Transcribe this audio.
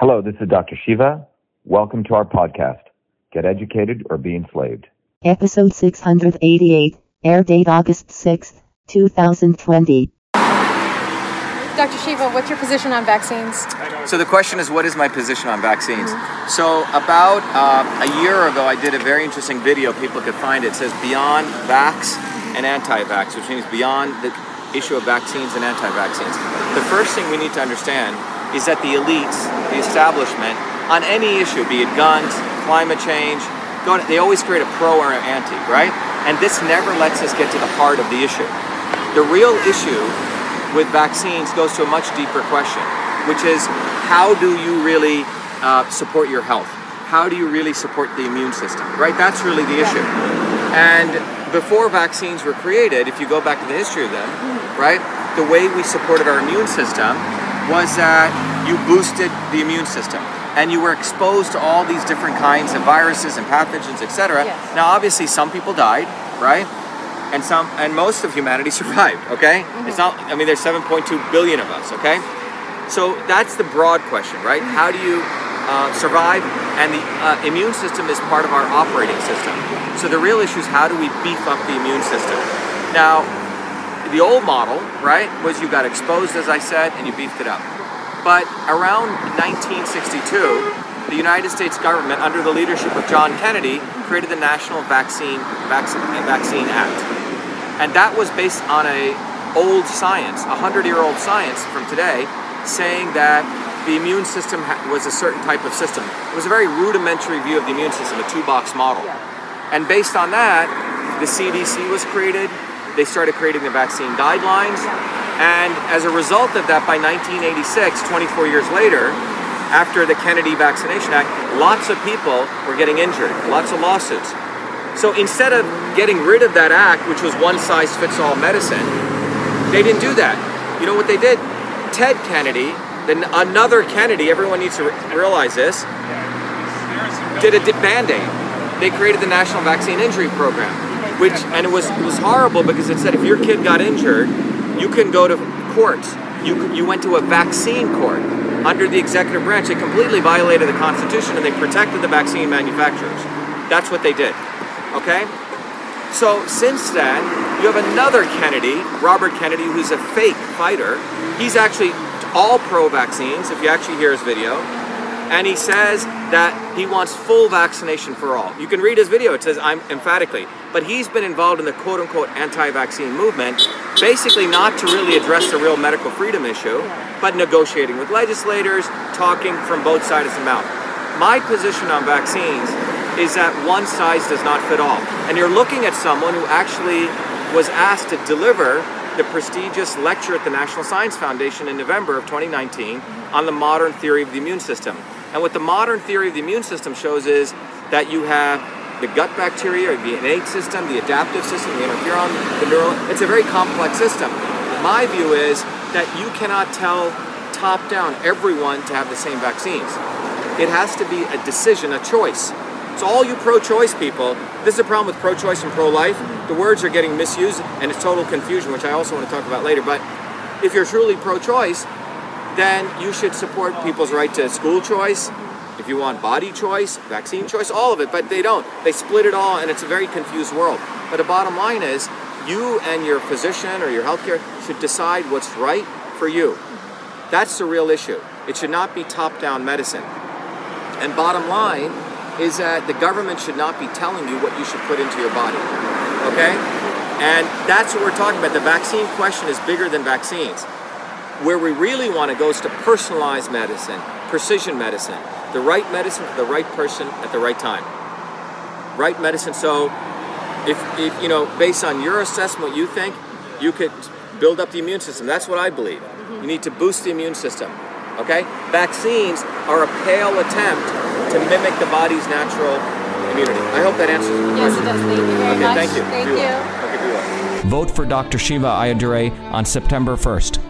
Hello, this is Dr. Shiva. Welcome to our podcast, Get Educated or Be Enslaved. Episode 688, air date August 6, 2020. Dr. Shiva, what's your position on vaccines? So the question is, what is my position on vaccines? So about uh, a year ago, I did a very interesting video. People could find it. It says Beyond Vax and Anti-Vax, which means beyond the issue of vaccines and anti-vaccines. The first thing we need to understand is that the elites, the establishment, on any issue, be it guns, climate change, they always create a pro or an anti, right? And this never lets us get to the heart of the issue. The real issue with vaccines goes to a much deeper question, which is how do you really uh, support your health? How do you really support the immune system, right? That's really the issue. And before vaccines were created, if you go back to the history of them, right, the way we supported our immune system was that you boosted the immune system and you were exposed to all these different kinds of viruses and pathogens, etc. Yes. Now, obviously, some people died, right? And some, and most of humanity survived. Okay, it's not. I mean, there's 7.2 billion of us. Okay, so that's the broad question, right? How do you uh, survive? And the uh, immune system is part of our operating system. So the real issue is how do we beef up the immune system? Now, the old model, right, was you got exposed, as I said, and you beefed it up. But around 1962, the United States government, under the leadership of John Kennedy, created the National Vaccine Vaccine, Vaccine Act, and that was based on a old science, a hundred-year-old science from today, saying that the immune system was a certain type of system. It was a very rudimentary view of the immune system, a two-box model, and based on that, the CDC was created. They started creating the vaccine guidelines. And as a result of that, by 1986, 24 years later, after the Kennedy Vaccination Act, lots of people were getting injured, lots of lawsuits. So instead of getting rid of that act, which was one size fits all medicine, they didn't do that. You know what they did? Ted Kennedy, then another Kennedy, everyone needs to re- realize this, did a band aid. They created the National Vaccine Injury Program, which, and it was, it was horrible because it said if your kid got injured, you can go to courts. You, you went to a vaccine court under the executive branch. They completely violated the Constitution and they protected the vaccine manufacturers. That's what they did. Okay? So since then, you have another Kennedy, Robert Kennedy, who's a fake fighter. He's actually all pro vaccines, if you actually hear his video. And he says that he wants full vaccination for all. You can read his video, it says, I'm emphatically. But he's been involved in the quote unquote anti vaccine movement, basically not to really address the real medical freedom issue, but negotiating with legislators, talking from both sides of the mouth. My position on vaccines is that one size does not fit all. And you're looking at someone who actually was asked to deliver the prestigious lecture at the National Science Foundation in November of 2019 on the modern theory of the immune system. And what the modern theory of the immune system shows is that you have the gut bacteria, the innate system, the adaptive system, the interferon, the neural. It's a very complex system. My view is that you cannot tell top down everyone to have the same vaccines. It has to be a decision, a choice. So all you pro-choice people, this is a problem with pro-choice and pro-life. The words are getting misused and it's total confusion, which I also want to talk about later. But if you're truly pro-choice, then you should support people's right to school choice. If you want body choice, vaccine choice, all of it, but they don't. They split it all and it's a very confused world. But the bottom line is you and your physician or your healthcare should decide what's right for you. That's the real issue. It should not be top-down medicine. And bottom line is that the government should not be telling you what you should put into your body. Okay? And that's what we're talking about. The vaccine question is bigger than vaccines. Where we really want to go is to personalized medicine, precision medicine, the right medicine for the right person at the right time. Right medicine. So, if, if you know, based on your assessment, what you think, you could build up the immune system. That's what I believe. You need to boost the immune system. Okay? Vaccines are a pale attempt to mimic the body's natural immunity. I hope that answers the Yes, it question. does. Thank you very Okay, much. thank you. Thank Be well. you. Okay, be well. Vote for Dr. Shiva Ayyadurai on September 1st.